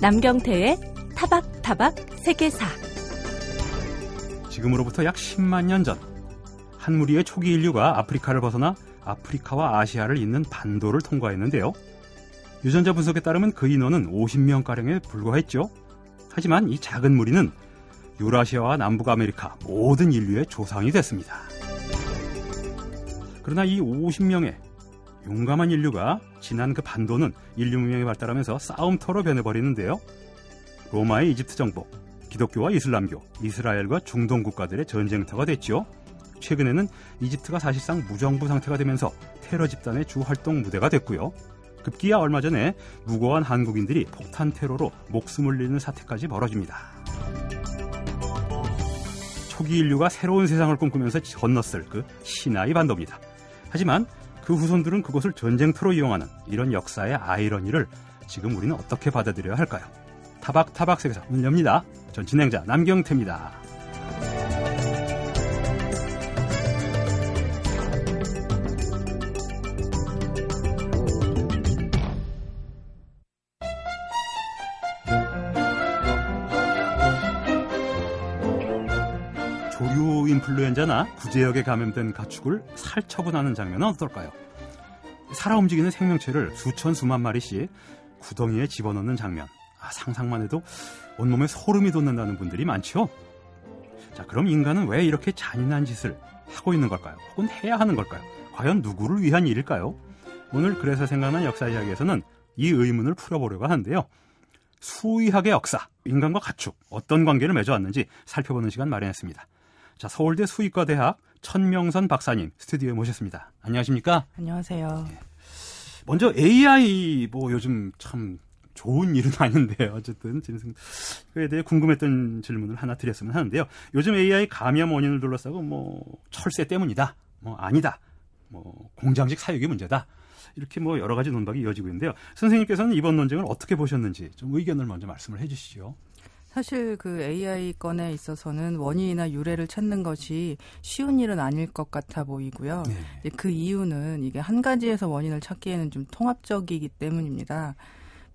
남경태의 타박타박 세계사 지금으로부터 약 10만 년 전 한 무리의 초기 인류가 아프리카를 벗어나 아프리카와 아시아를 잇는 반도를 통과했는데요. 유전자 분석에 따르면 그 인원은 50명가량에 불과했죠. 하지만 이 작은 무리는 유라시아와 남북 아메리카 모든 인류의 조상이 됐습니다. 그러나 이 50명의 용감한 인류가 지난 그 반도는 인류 문명이 발달하면서 싸움터로 변해버리는데요. 로마의 이집트 정복, 기독교와 이슬람교, 이스라엘과 중동 국가들의 전쟁터가 됐죠. 최근에는 이집트가 사실상 무정부 상태가 되면서 테러 집단의 주 활동 무대가 됐고요. 급기야 얼마 전에 무고한 한국인들이 폭탄 테러로 목숨 을 잃는 사태까지 벌어집니다. 초기 인류가 새로운 세상을 꿈꾸면서 건넜을 그 시나이 반도입니다. 하지만 그 후손들은 그것을 전쟁터로 이용하는 이런 역사의 아이러니를 지금 우리는 어떻게 받아들여야 할까요? 타박타박 세계사 문 엽니다. 전 진행자 남경태입니다. 인플루엔자나 구제역에 감염된 가축을 살처분하는 장면은 어떨까요? 살아 움직이는 생명체를 수천 수만 마리씩 구덩이에 집어넣는 장면. 아, 상상만 해도 온몸에 소름이 돋는다는 분들이 많죠. 자, 그럼 인간은 왜 이렇게 잔인한 짓을 하고 있는 걸까요? 혹은 해야 하는 걸까요? 과연 누구를 위한 일일까요? 오늘 그래서 생각난 역사 이야기에서는 이 의문을 풀어보려고 하는데요. 수의학의 역사, 인간과 가축, 어떤 관계를 맺어왔는지 살펴보는 시간 마련했습니다. 자, 서울대 수의과대학 천명선 박사님 스튜디오에 모셨습니다. 안녕하십니까? 안녕하세요. 먼저 AI 뭐 요즘 참 좋은 일은 아닌데요. 어쨌든 그에 대해 궁금했던 질문을 하나 드렸으면 하는데요. 요즘 AI 감염 원인을 둘러싸고 뭐 철새 때문이다. 뭐 아니다. 뭐 공장직 사육이 문제다. 이렇게 뭐 여러 가지 논박이 이어지고 있는데요. 선생님께서는 이번 논쟁을 어떻게 보셨는지 좀 의견을 먼저 말씀을 해 주시죠. 사실 그 AI 건에 있어서는 원인이나 유래를 찾는 것이 쉬운 일은 아닐 것 같아 보이고요. 네. 그 이유는 이게 한 가지에서 원인을 찾기에는 좀 통합적이기 때문입니다.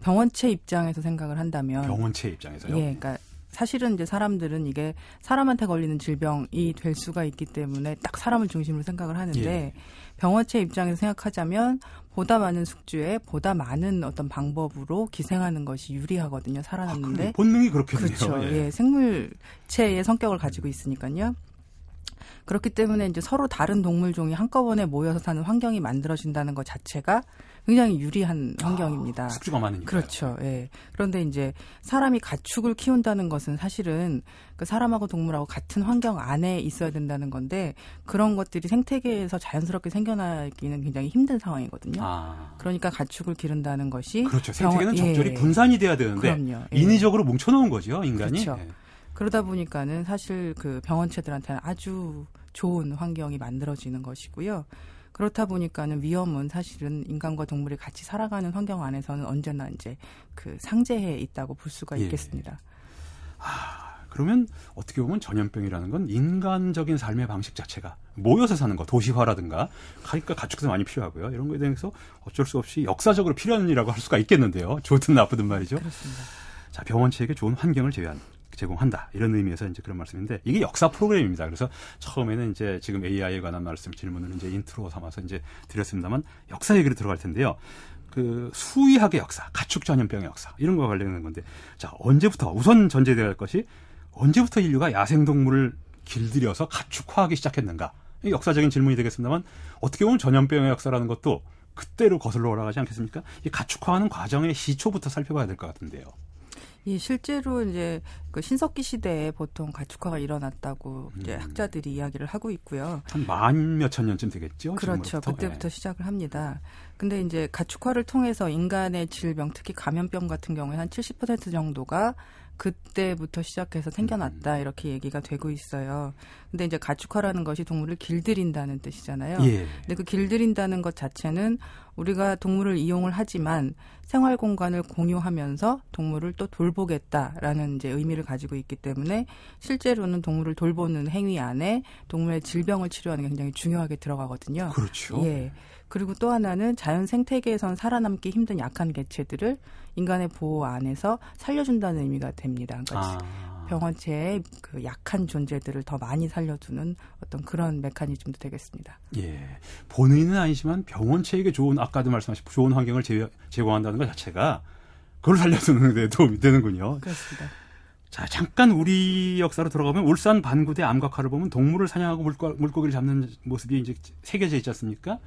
병원체 입장에서 생각을 한다면 병원체 입장에서요? 예, 그러니까 사실은 이제 사람들은 이게 사람한테 걸리는 질병이 될 수가 있기 때문에 딱 사람을 중심으로 생각을 하는데 예. 병원체 입장에서 생각하자면 보다 많은 숙주에 보다 많은 어떤 방법으로 기생하는 것이 유리하거든요. 살아남는데 아, 본능이 그렇겠네요. 그렇죠. 예. 예, 생물체의 성격을 가지고 있으니까요. 그렇기 때문에 이제 서로 다른 동물 종이 한꺼번에 모여서 사는 환경이 만들어진다는 것 자체가 굉장히 유리한 환경입니다. 아, 숙주가 많으니까. 그렇죠. 예. 그런데 이제 사람이 가축을 키운다는 것은 사실은 그 사람하고 동물하고 같은 환경 안에 있어야 된다는 건데 그런 것들이 생태계에서 자연스럽게 생겨나기는 굉장히 힘든 상황이거든요. 아. 그러니까 가축을 기른다는 것이 그렇죠. 생태계는 병 적절히 예. 분산이 돼야 되는데 그럼요. 예. 인위적으로 뭉쳐놓은 거죠, 인간이. 그렇죠. 예. 그러다 보니까는 사실 그 병원체들한테는 아주 좋은 환경이 만들어지는 것이고요. 그렇다 보니까는 위험은 사실은 인간과 동물이 같이 살아가는 환경 안에서는 언제나 이제 그 상재해 있다고 볼 수가 예. 있겠습니다. 아, 그러면 어떻게 보면 전염병이라는 건 인간적인 삶의 방식 자체가 모여서 사는 거, 도시화라든가, 그러니까 가축도 많이 필요하고요. 이런 거에 대해서 어쩔 수 없이 역사적으로 필요한 일이라고 할 수가 있겠는데요. 좋든 나쁘든 말이죠. 그렇습니다. 자, 병원체에게 좋은 환경을 제외한 제공한다 이런 의미에서 이제 그런 말씀인데 이게 역사 프로그램입니다. 그래서 처음에는 이제 지금 AI에 관한 말씀 질문을 이제 인트로 삼아서 이제 드렸습니다만 역사 얘기로 들어갈 텐데요. 그 수의학의 역사, 가축 전염병의 역사 이런 거와 관련된 건데 자 언제부터 우선 전제되어야 할 것이 언제부터 인류가 야생 동물을 길들여서 가축화하기 시작했는가? 이 역사적인 질문이 되겠습니다만 어떻게 보면 전염병의 역사라는 것도 그때로 거슬러 올라가지 않겠습니까? 이 가축화하는 과정의 시초부터 살펴봐야 될 것 같은데요. 예, 실제로 이제 그 신석기 시대에 보통 가축화가 일어났다고 음. 이제 학자들이 이야기를 하고 있고요. 한 만 몇천 년쯤 되겠죠. 그렇죠. 지금부터. 그때부터 예. 시작을 합니다. 근데 이제 가축화를 통해서 인간의 질병, 특히 감염병 같은 경우에 한 70% 정도가 그때부터 시작해서 생겨났다 음. 이렇게 얘기가 되고 있어요. 근데 이제 가축화라는 것이 동물을 길들인다는 뜻이잖아요. 예. 근데 그 길들인다는 것 자체는 우리가 동물을 이용을 하지만 생활 공간을 공유하면서 동물을 또 돌보겠다라는 이제 의미를 가지고 있기 때문에 실제로는 동물을 돌보는 행위 안에 동물의 질병을 치료하는 게 굉장히 중요하게 들어가거든요. 그렇죠. 예. 그리고 또 하나는 자연 생태계에선 살아남기 힘든 약한 개체들을 인간의 보호 안에서 살려준다는 의미가 됩니다. 그러니까 아. 병원체의 그 약한 존재들을 더 많이 살려주는 어떤 그런 메커니즘도 되겠습니다. 예. 본의는 아니지만 병원체에게 좋은 아까도 말씀하신 좋은 환경을 제, 제공한다는 것 자체가 그걸 살려주는 데 도움이 되는군요. 그렇습니다. 자, 잠깐 우리 역사로 돌아가면 울산 반구대 암각화를 보면 동물을 사냥하고 물고, 물고기를 잡는 모습이 이제 새겨져 있지 않습니까?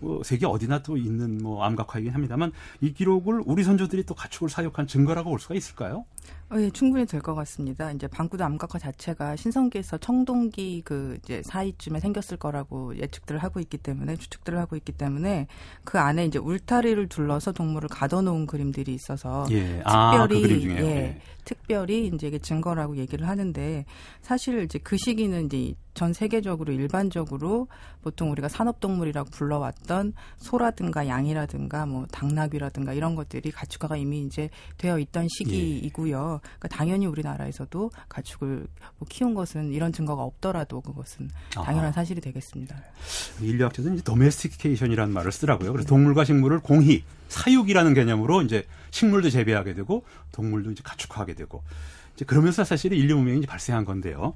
뭐 세계 어디나 또 있는 뭐 암각화이긴 합니다만 이 기록을 우리 선조들이 또 가축을 사육한 증거라고 볼 수가 있을까요? 어, 예, 충분히 될 것 같습니다. 이제 방구도 암각화 자체가 신성기에서 청동기 그 이제 사이쯤에 생겼을 거라고 예측들을 하고 있기 때문에 추측들을 하고 있기 때문에 그 안에 이제 울타리를 둘러서 동물을 가둬놓은 그림들이 있어서 예. 아, 그 특별히 그림. 예, 예. 특별히 이제 이게 증거라고 얘기를 하는데 사실 이제 그 시기는 이제 전 세계적으로 일반적으로 보통 우리가 산업동물이라고 불러왔던 소라든가 양이라든가 뭐 당나귀라든가 이런 것들이 가축화가 이미 이제 되어 있던 시기이고요. 그러니까 당연히 우리나라에서도 가축을 뭐 키운 것은 이런 증거가 없더라도 그것은 당연한 아하. 사실이 되겠습니다. 인류학자들은 이제 도메스티케이션이라는 말을 쓰라고요. 그래서 동물과 식물을 공히 사육이라는 개념으로 이제 식물도 재배하게 되고 동물도 이제 가축화하게 되고 이제 그러면서 사실 인류 문명이 발생한 건데요.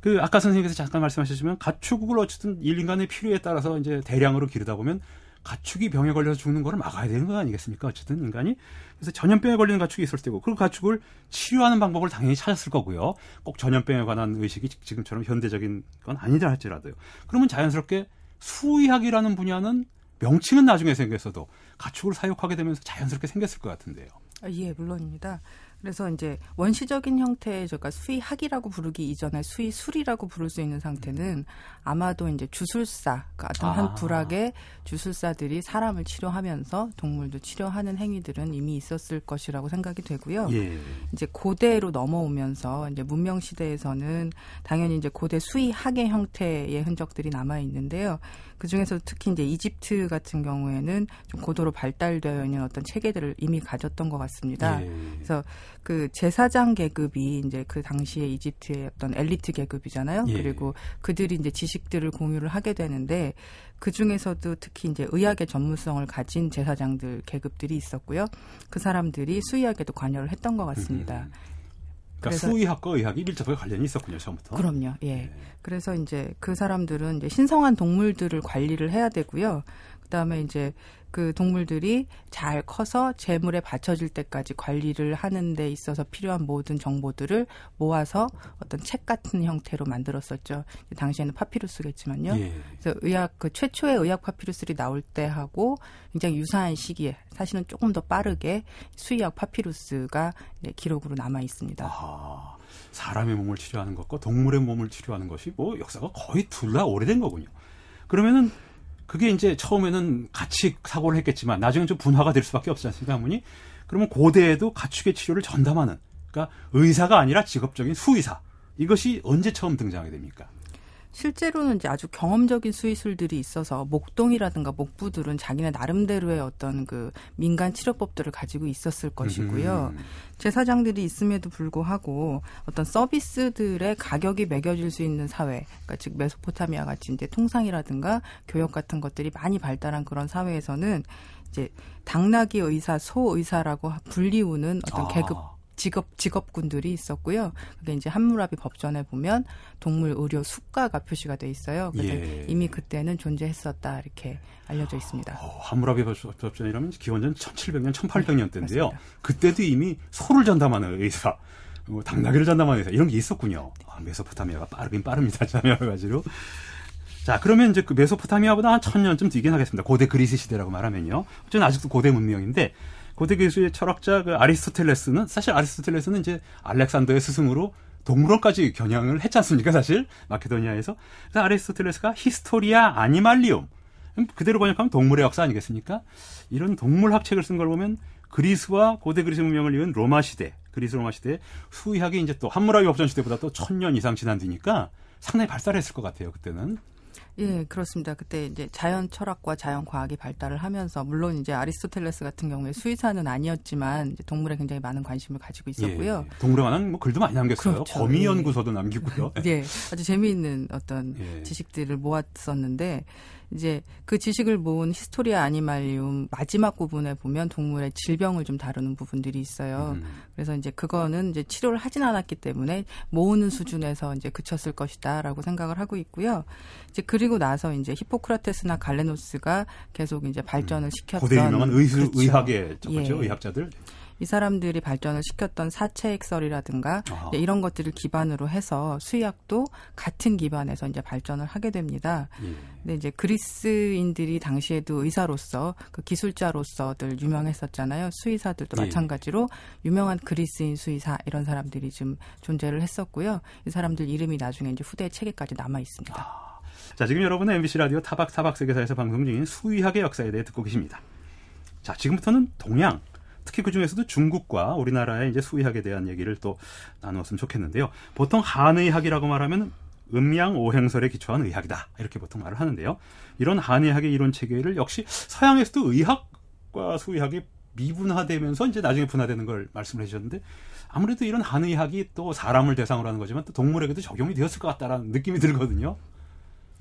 그 아까 선생님께서 잠깐 말씀하셨지만 가축을 어쨌든 인간의 필요에 따라서 이제 대량으로 기르다 보면 가축이 병에 걸려서 죽는 거를 막아야 되는 거 아니겠습니까? 어쨌든 인간이 그래서 전염병에 걸리는 가축이 있을 때고 그 가축을 치료하는 방법을 당연히 찾았을 거고요. 꼭 전염병에 관한 의식이 지금처럼 현대적인 건 아니라 할지라도요. 그러면 자연스럽게 수의학이라는 분야는 명칭은 나중에 생겼어도 가축을 사육하게 되면서 자연스럽게 생겼을 것 같은데요. 아, 예, 물론입니다. 그래서 이제 원시적인 형태의 저가 수의학이라고 부르기 이전에 수의술이라고 부를 수 있는 상태는 아마도 이제 주술사 같은 아. 한 부락의 주술사들이 사람을 치료하면서 동물도 치료하는 행위들은 이미 있었을 것이라고 생각이 되고요. 예. 이제 고대로 넘어오면서 이제 문명 시대에서는 당연히 이제 고대 수의학의 형태의 흔적들이 남아 있는데요. 그 중에서 특히 이제 이집트 같은 경우에는 좀 고도로 발달되어 있는 어떤 체계들을 이미 가졌던 것 같습니다. 예. 그래서 그 제사장 계급이 이제 그 당시에 이집트의 어떤 엘리트 계급이잖아요. 예. 그리고 그들이 이제 지식들을 공유를 하게 되는데 그 중에서도 특히 이제 의학의 전문성을 가진 제사장들 계급들이 있었고요. 그 사람들이 수의학에도 관여를 했던 것 같습니다. 음. 그러니까 수의학과 의학이 밀접하게 관련이 있었군요, 처음부터. 그럼요. 예. 네. 그래서 이제 그 사람들은 이제 신성한 동물들을 관리를 해야 되고요. 그다음에 이제 그 동물들이 잘 커서 재물에 받쳐질 때까지 관리를 하는 데 있어서 필요한 모든 정보들을 모아서 어떤 책 같은 형태로 만들었었죠. 당시에는 파피루스겠지만요. 예. 그래서 의학 그 최초의 의학 파피루스들이 나올 때 하고 굉장히 유사한 시기에 사실은 조금 더 빠르게 수의학 파피루스가 기록으로 남아 있습니다. 아, 사람의 몸을 치료하는 것과 동물의 몸을 치료하는 것이 뭐 역사가 거의 둘 다 오래된 거군요. 그러면은 그게 이제 처음에는 같이 사고를 했겠지만 나중에 좀 분화가 될 수밖에 없지 않습니까, 어머니? 그러면 고대에도 가축의 치료를 전담하는 그러니까 의사가 아니라 직업적인 수의사 이것이 언제 처음 등장하게 됩니까? 실제로는 이제 아주 경험적인 수의술들이 있어서 목동이라든가 목부들은 자기네 나름대로의 어떤 그 민간 치료법들을 가지고 있었을 것이고요. 음. 제사장들이 있음에도 불구하고 어떤 서비스들의 가격이 매겨질 수 있는 사회, 그러니까 즉 메소포타미아 같이 이제 통상이라든가 교역 같은 것들이 많이 발달한 그런 사회에서는 이제 당나귀 의사, 소 의사라고 불리우는 어떤 아. 계급 직업 직업군들이 있었고요. 그게 이제 함무라비 법전에 보면 동물 의료 수가가 표시가 돼 있어요. 그래서 예. 이미 그때는 존재했었다 이렇게 알려져 있습니다. 어, 하무라비 법- 법전이라면 기원전 1700년, 1800년 때인데요. 맞습니다. 그때도 이미 소를 전담하는 의사, 뭐 당나귀를 전담하는 의사 이런 게 있었군요. 아, 메소포타미아가 빠르긴 빠릅니다. 가지로. 자, 그러면 이제 그 메소포타미아보다 한 천년쯤 뒤긴 하겠습니다. 고대 그리스 시대라고 말하면요. 어쨌든 아직도 고대 문명인데 고대 그리스의 철학자 그 아리스토텔레스는 사실 아리스토텔레스는 이제 알렉산더의 스승으로 동물원까지 겨냥을 했지 않습니까, 사실? 마케도니아에서. 그래서 아리스토텔레스가 Historia Animalium. 그대로 번역하면 동물의 역사 아니겠습니까? 이런 동물 학 책을 쓴 걸 보면 그리스와 고대 그리스 문명을 이은 로마 시대, 그리스 로마 시대 수의학이 이제 또 함무라비 법전 시대보다 또 천 년 이상 지난 뒤니까 상당히 발달했을 것 같아요, 그때는. 예, 그렇습니다. 그때 이제 자연 철학과 자연 과학이 발달을 하면서 물론 이제 아리스토텔레스 같은 경우에 수의사는 아니었지만 동물에 굉장히 많은 관심을 가지고 있었고요. 예, 동물에 관한 뭐 글도 많이 남겼어요. 그렇죠. 거미 예. 연구서도 남기고요. 예, 아주 재미있는 어떤 예. 지식들을 모았었는데 이제 그 지식을 모은 Historia Animalium 마지막 부분에 보면 동물의 질병을 좀 다루는 부분들이 있어요. 음. 그래서 이제 그거는 이제 치료를 하진 않았기 때문에 모으는 수준에서 이제 그쳤을 것이다라고 생각을 하고 있고요. 이제 그리고 나서 이제 히포크라테스나 갈레노스가 계속 이제 발전을 시켰던 고대 유명한 의수, 그렇죠. 의학의. 예. 의학자들. 이 사람들이 발전을 시켰던 사체액설이라든가 아하. 이제 이런 것들을 기반으로 해서 수의학도 같은 기반에서 이제 발전을 하게 됩니다. 예. 근데 이제 그리스인들이 당시에도 의사로서 그 기술자로서들 유명했었잖아요. 수의사들도 예. 마찬가지로 유명한 그리스인 수의사 이런 사람들이 좀 존재를 했었고요. 이 사람들 이름이 나중에 이제 후대 책에까지 남아 있습니다. 자, 지금 여러분은 MBC 라디오 타박 타박 세계사에서 방송 중인 수의학의 역사에 대해 듣고 계십니다. 자, 지금부터는 동양, 특히 그 중에서도 중국과 우리나라의 이제 수의학에 대한 얘기를 또 나누었으면 좋겠는데요. 보통 한의학이라고 말하면 음양 오행설에 기초한 의학이다. 이렇게 보통 말을 하는데요. 이런 한의학의 이론 체계를 역시 서양에서도 의학과 수의학이 미분화되면서 이제 나중에 분화되는 걸 말씀을 해주셨는데 아무래도 이런 한의학이 또 사람을 대상으로 하는 거지만 또 동물에게도 적용이 되었을 것 같다라는 느낌이 들거든요.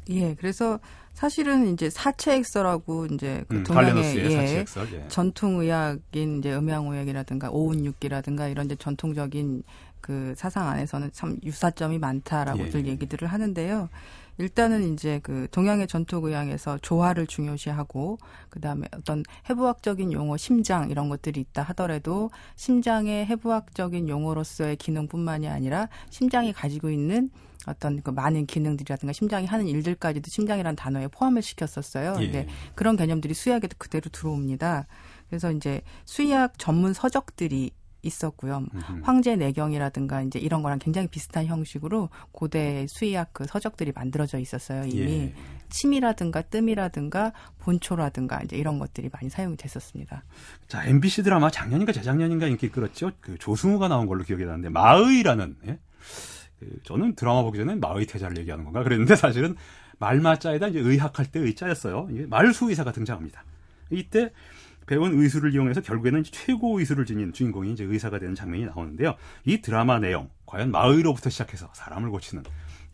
예, 그래서 사실은 이제 사체액설하고 이제 그 음, 동양의 예. 예. 전통 의학인 이제 음양의학이라든가 오운육기라든가 이런 이제 전통적인 그 사상 안에서는 참 유사점이 많다라고들 예. 얘기들을 하는데요. 일단은 이제 그 동양의 전통 의학에서 조화를 중요시하고 그다음에 어떤 해부학적인 용어 심장 이런 것들이 있다 하더라도 심장의 해부학적인 용어로서의 기능뿐만이 아니라 심장이 가지고 있는 어떤 그 많은 기능들이라든가 심장이 하는 일들까지도 심장이라는 단어에 포함을 시켰었어요. 예. 근데 그런 개념들이 수의학에도 그대로 들어옵니다. 그래서 이제 수의학 전문 서적들이 있었고요. 음흠. 황제 내경이라든가 이제 이런 거랑 굉장히 비슷한 형식으로 고대 수의학 그 서적들이 만들어져 있었어요. 이미 예. 침이라든가 뜸이라든가 본초라든가 이제 이런 것들이 많이 사용이 됐었습니다. 자, MBC 드라마 작년인가 재작년인가 인기 끌었죠. 그 조승우가 나온 걸로 기억이 나는데 마의라는 예? 그 저는 드라마 보기 전에 마의 태자를 얘기하는 건가 그랬는데 사실은 말마자에다 이제 의학할 때 의자였어요. 말수의사가 등장합니다. 이때 배운 의술을 이용해서 결국에는 최고 의술을 지닌 주인공이 이제 의사가 되는 장면이 나오는데요. 이 드라마 내용 과연 마의로부터 시작해서 사람을 고치는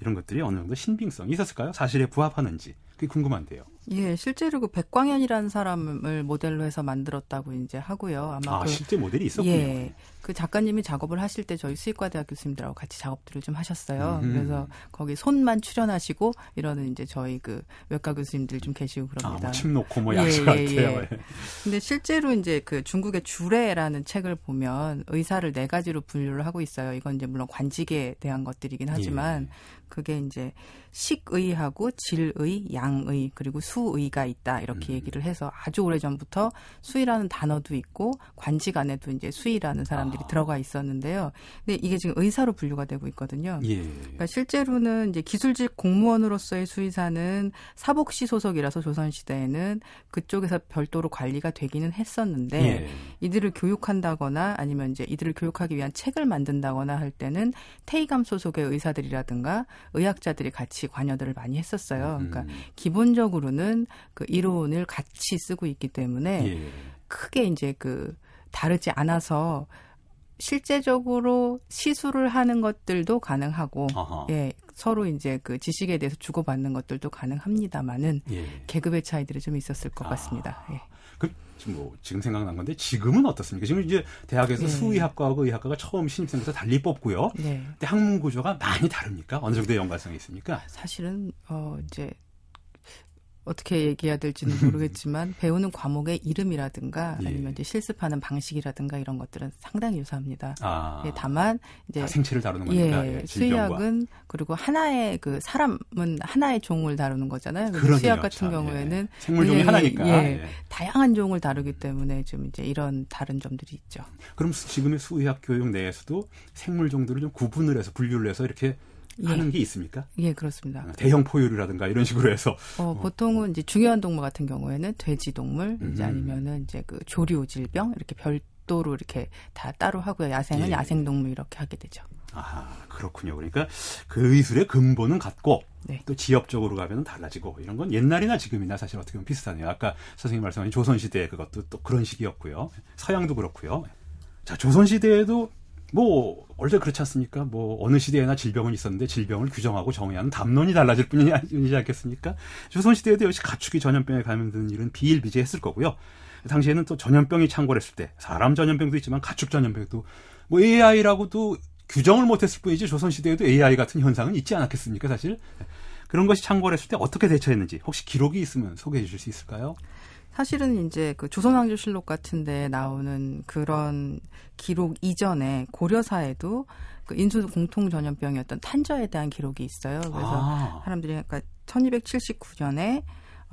이런 것들이 어느 정도 신빙성이 있었을까요? 사실에 부합하는지 그게 궁금한데요. 예, 실제로 그 백광현이라는 사람을 모델로 해서 만들었다고 이제 하고요. 아마 아 그 실제 모델이 있었군요. 예, 그 작가님이 작업을 하실 때 저희 수의과대학 교수님들하고 같이 작업들을 좀 하셨어요. 음흠. 그래서 거기 손만 출연하시고 이러는 이제 저희 그 외과 교수님들 좀 계시고 아, 그럽니다. 뭐침 놓고 뭐 예, 약수 예, 같아요. 예. 근데 실제로 이제 그 중국의 주례라는 책을 보면 의사를 네 가지로 분류를 하고 있어요. 이건 이제 물론 관직에 대한 것들이긴 하지만 예. 그게 이제 식의하고 질의, 양의 그리고 수 의가 있다 이렇게 음. 얘기를 해서 아주 오래 전부터 수의라는 단어도 있고 관직 안에도 이제 수의라는 사람들이 아. 들어가 있었는데요. 근데 이게 지금 의사로 분류가 되고 있거든요. 예. 그러니까 실제로는 이제 기술직 공무원으로서의 수의사는 사복시 소속이라서 조선 시대에는 그쪽에서 별도로 관리가 되기는 했었는데 예. 이들을 교육한다거나 아니면 이제 이들을 교육하기 위한 책을 만든다거나 할 때는 테이감 소속의 의사들이라든가 의학자들이 같이 관여들을 많이 했었어요. 그러니까 음. 기본적으로는 그 이론을 같이 쓰고 있기 때문에 예. 크게 이제 그 다르지 않아서 실제적으로 시술을 하는 것들도 가능하고 아하. 예 서로 이제 그 지식에 대해서 주고받는 것들도 가능합니다만은 예. 계급의 차이들이 좀 있었을 것 아. 같습니다. 예. 그 지금 뭐 지금 생각난 건데 지금은 어떻습니까? 지금 이제 대학에서 예. 수의학과하고 의학과가 처음 신입생에서 달리 뽑고요. 네. 근데 학문 구조가 많이 다릅니까? 어느 정도의 연관성이 있습니까? 사실은 어 이제 어떻게 얘기해야 될지는 모르겠지만 배우는 과목의 이름이라든가 예. 아니면 이제 실습하는 방식이라든가 이런 것들은 상당히 유사합니다. 아, 예, 다만 이제 다 생체를 다루는 거니까 예, 예. 수의학은 그리고 하나의 그 사람은 하나의 종을 다루는 거잖아요. 그러네요, 수의학 같은 참, 경우에는 예. 생물 종이 굉장히, 하나니까. 예, 예. 다양한 종을 다루기 때문에 좀 이제 이런 다른 점들이 있죠. 그럼 수- 지금의 수의학 교육 내에서도 생물 종들을 좀 구분을 해서 분류를 해서 이렇게 예. 하는 게 있습니까? 예, 그렇습니다. 대형 포유류라든가 이런 식으로 해서 어, 보통은 이제 중요한 동물 같은 경우에는 돼지 동물, 이제 음. 아니면은 이제 그 조류 질병 이렇게 별 별도로 이렇게 다 따로 하고요. 야생은 예. 야생 동물 이렇게 하게 되죠. 아, 그렇군요. 그러니까 그 의술의 근본은 같고 네. 또 지역적으로 가면 달라지고 이런 건 옛날이나 지금이나 사실 어떻게 보면 비슷하네요. 아까 선생님 말씀하신 조선시대 그것도 또 그런 시기였고요. 서양도 그렇고요. 자, 조선시대에도 뭐 원래 그렇지 않습니까? 뭐 어느 시대에나 질병은 있었는데 질병을 규정하고 정의하는 담론이 달라질 뿐이지 아니지 않겠습니까? 조선 시대에도 역시 가축이 전염병에 감염되는 일은 비일비재했을 거고요. 당시에는 또 전염병이 창궐했을 때 사람 전염병도 있지만 가축 전염병도 뭐 AI라고도 규정을 못했을 뿐이지 조선 시대에도 AI 같은 현상은 있지 않았겠습니까 사실 그런 것이 창궐했을 때 어떻게 대처했는지 혹시 기록이 있으면 소개해 주실 수 있을까요? 사실은 이제 그 조선왕조실록 같은데 나오는 그런 기록 이전에 고려사에도 그 인수 공통 전염병이었던 탄저에 대한 기록이 있어요. 그래서 아, 사람들이 그러니까 1279년에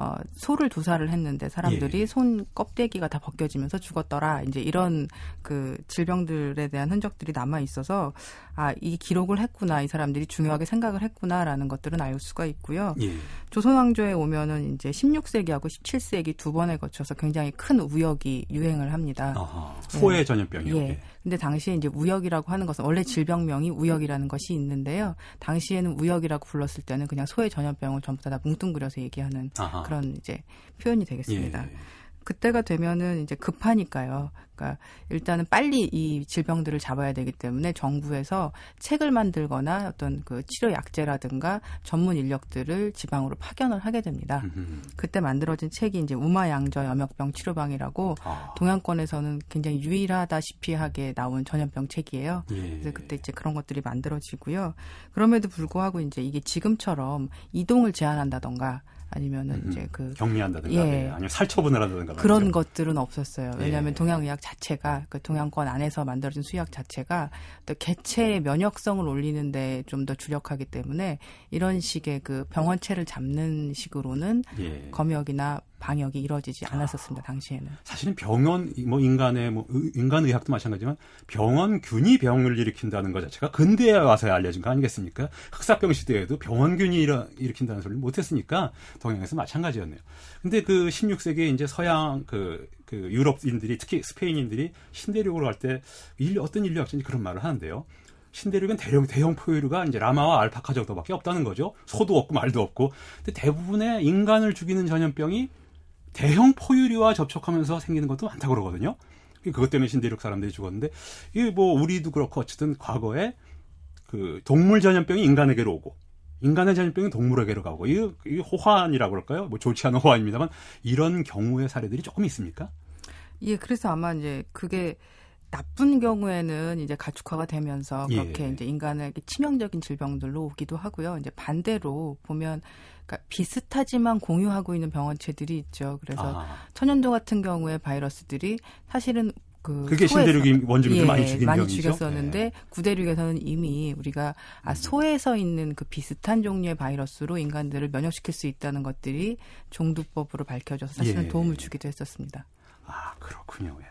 어, 소를 두사를 했는데 사람들이 예. 손 껍데기가 다 벗겨지면서 죽었더라. 이제 이런 그 질병들에 대한 흔적들이 남아 있어서 아, 이 기록을 했구나. 이 사람들이 중요하게 생각을 했구나라는 것들은 알 수가 있고요. 예. 조선 왕조에 오면은 이제 16세기하고 17세기 두 번에 거쳐서 굉장히 큰 우역이 유행을 합니다. 아하, 소의 전염병이요. 예. 근데 당시에 이제 우역이라고 하는 것은 원래 질병명이 우역이라는 것이 있는데요. 당시에는 우역이라고 불렀을 때는 그냥 소의 전염병을 전부 다 뭉뚱그려서 얘기하는 아하. 그런 이제 표현이 되겠습니다. 예. 그때가 되면은 이제 급하니까요. 그러니까 일단은 빨리 이 질병들을 잡아야 되기 때문에 정부에서 책을 만들거나 어떤 그 치료 약제라든가 전문 인력들을 지방으로 파견을 하게 됩니다. 음흠. 그때 만들어진 책이 이제 우마양저 염역병 치료방이라고 아, 동양권에서는 굉장히 유일하다시피 하게 나온 전염병 책이에요. 예. 그래서 그때 이제 그런 것들이 만들어지고요. 그럼에도 불구하고 이제 이게 지금처럼 이동을 제한한다던가 아니면은 음, 이제 그 격리한다든가 예. 예. 아니면 살처분을 한다든가 그런 말이죠. 것들은 없었어요. 왜냐하면 예. 동양의학 자체가 그 동양권 안에서 만들어진 수의학 자체가 또 개체의 면역성을 올리는데 좀 더 주력하기 때문에 이런 식의 그 병원체를 잡는 식으로는 예. 검역이나 방역이 이루어지지 않았었습니다. 당시에는. 사실은 병원 뭐 인간의 뭐 의- 인간 의학도 마찬가지지만 병원균이 병을 일으킨다는 것 자체가 근대에 와서야 알려진 거 아니겠습니까? 흑사병 시대에도 병원균이 일어, 일으킨다는 소리를 못 했으니까 동양에서 마찬가지였네요. 근데 그 16세기에 이제 서양 그, 그 유럽인들이 특히 스페인인들이 신대륙으로 갈 때 어떤 인류학자인지 그런 말을 하는데요. 신대륙은 대형 대형 포유류가 이제 라마와 알파카 정도밖에 없다는 거죠. 소도 없고 말도 없고. 근데 대부분의 인간을 죽이는 전염병이 대형 포유류와 접촉하면서 생기는 것도 많다고 그러거든요. 그것 때문에 신대륙 사람들이 죽었는데 이게 뭐 우리도 그렇고 어쨌든 과거에 그 동물 전염병이 인간에게로 오고 인간의 전염병이 동물에게로 가고 이게, 이게 호환이라고 그럴까요? 뭐 좋지 않은 호환입니다만 이런 경우의 사례들이 조금 있습니까? 예, 그래서 아마 이제 그게 나쁜 경우에는 이제 가축화가 되면서 그렇게 예. 이제 인간에게 치명적인 질병들로 오기도 하고요. 이제 반대로 보면 그러니까 비슷하지만 공유하고 있는 병원체들이 있죠. 그래서 아, 천연두 같은 경우에 바이러스들이 사실은 그 그게 신대륙이 원주민들 예, 많이 죽인 많이 병이죠. 죽였었는데 예. 구대륙에서는 이미 우리가 아, 소에서 있는 그 비슷한 종류의 바이러스로 인간들을 면역시킬 수 있다는 것들이 종두법으로 밝혀져서 사실은 예. 도움을 주기도 했었습니다. 아, 그렇군요. 예.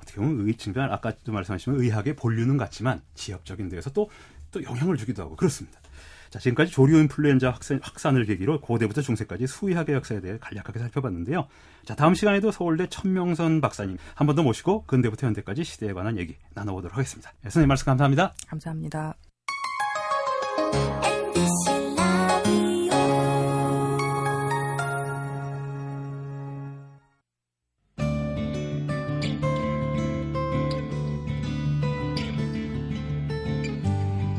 어떻게 보면 의 측면, 아까도 말씀하신 의학의 본류는 같지만 지역적인 데에서 또, 또 영향을 주기도 하고 그렇습니다. 자, 지금까지 조류 인플루엔자 확산, 확산을 계기로 고대부터 중세까지 수의학의 역사에 대해 간략하게 살펴봤는데요. 자, 다음 시간에도 서울대 천명선 박사님 한 번 더 모시고 근대부터 현대까지 시대에 관한 얘기 나눠보도록 하겠습니다. 예, 선생님 말씀 감사합니다. 감사합니다.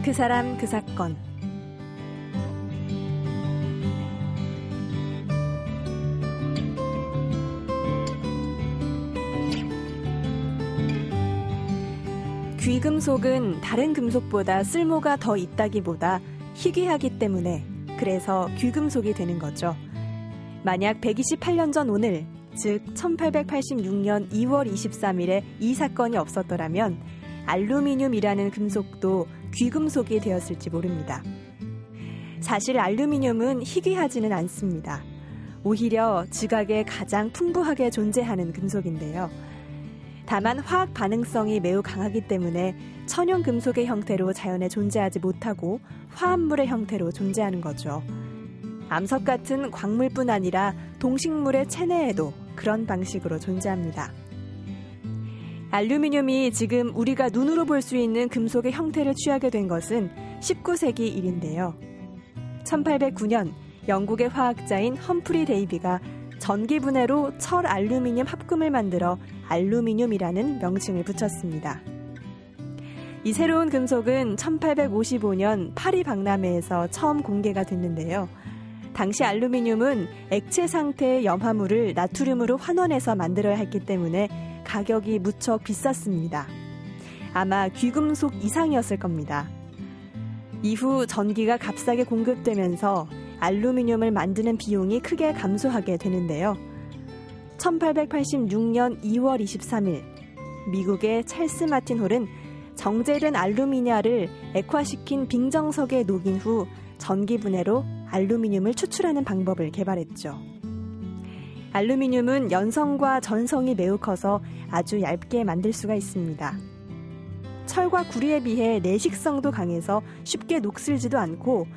그 사람 그 사건 귀금속은 다른 금속보다 쓸모가 더 있다기보다 희귀하기 때문에 그래서 귀금속이 되는 거죠. 만약 128년 전 오늘, 즉 1886년 2월 23일에 이 사건이 없었더라면 알루미늄이라는 금속도 귀금속이 되었을지 모릅니다. 사실 알루미늄은 희귀하지는 않습니다. 오히려 지각에 가장 풍부하게 존재하는 금속인데요. 다만 화학 반응성이 매우 강하기 때문에 천연 금속의 형태로 자연에 존재하지 못하고 화합물의 형태로 존재하는 거죠. 암석 같은 광물뿐 아니라 동식물의 체내에도 그런 방식으로 존재합니다. 알루미늄이 지금 우리가 눈으로 볼 수 있는 금속의 형태를 취하게 된 것은 19세기 일인데요. 1809년 영국의 화학자인 험프리 데이비가 전기 분해로 철 알루미늄 합금을 만들어 알루미늄이라는 명칭을 붙였습니다. 이 새로운 금속은 1855년 파리 박람회에서 처음 공개가 됐는데요. 당시 알루미늄은 액체 상태의 염화물을 나트륨으로 환원해서 만들어야 했기 때문에 가격이 무척 비쌌습니다. 아마 귀금속 이상이었을 겁니다. 이후 전기가 값싸게 공급되면서 알루미늄을 만드는 비용이 크게 감소하게 되는데요. 1886년 2월 23일 미국의 찰스 마틴 홀은 정제된 알루미늄을 액화시킨 빙정석에 녹인 후 전기 분해로 알루미늄을 추출하는 방법을 개발했죠. 알루미늄은 연성과 전성이 매우 커서 아주 얇게 만들 수가 있습니다. 철과 구리에 비해 내식성도 강해서 쉽게 녹슬지도 않고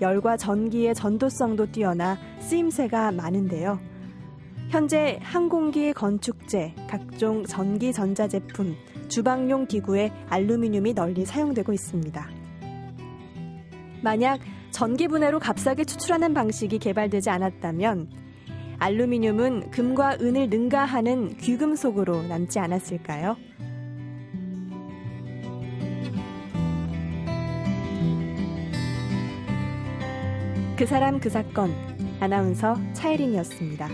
열과 전기의 전도성도 뛰어나 쓰임새가 많은데요. 현재 항공기 건축재, 각종 전기 전자 제품, 주방용 기구에 알루미늄이 널리 사용되고 있습니다. 만약 전기 분해로 값싸게 추출하는 방식이 개발되지 않았다면 알루미늄은 금과 은을 능가하는 귀금속으로 남지 않았을까요? 그 사람 그 사건 아나운서 차혜린이었습니다.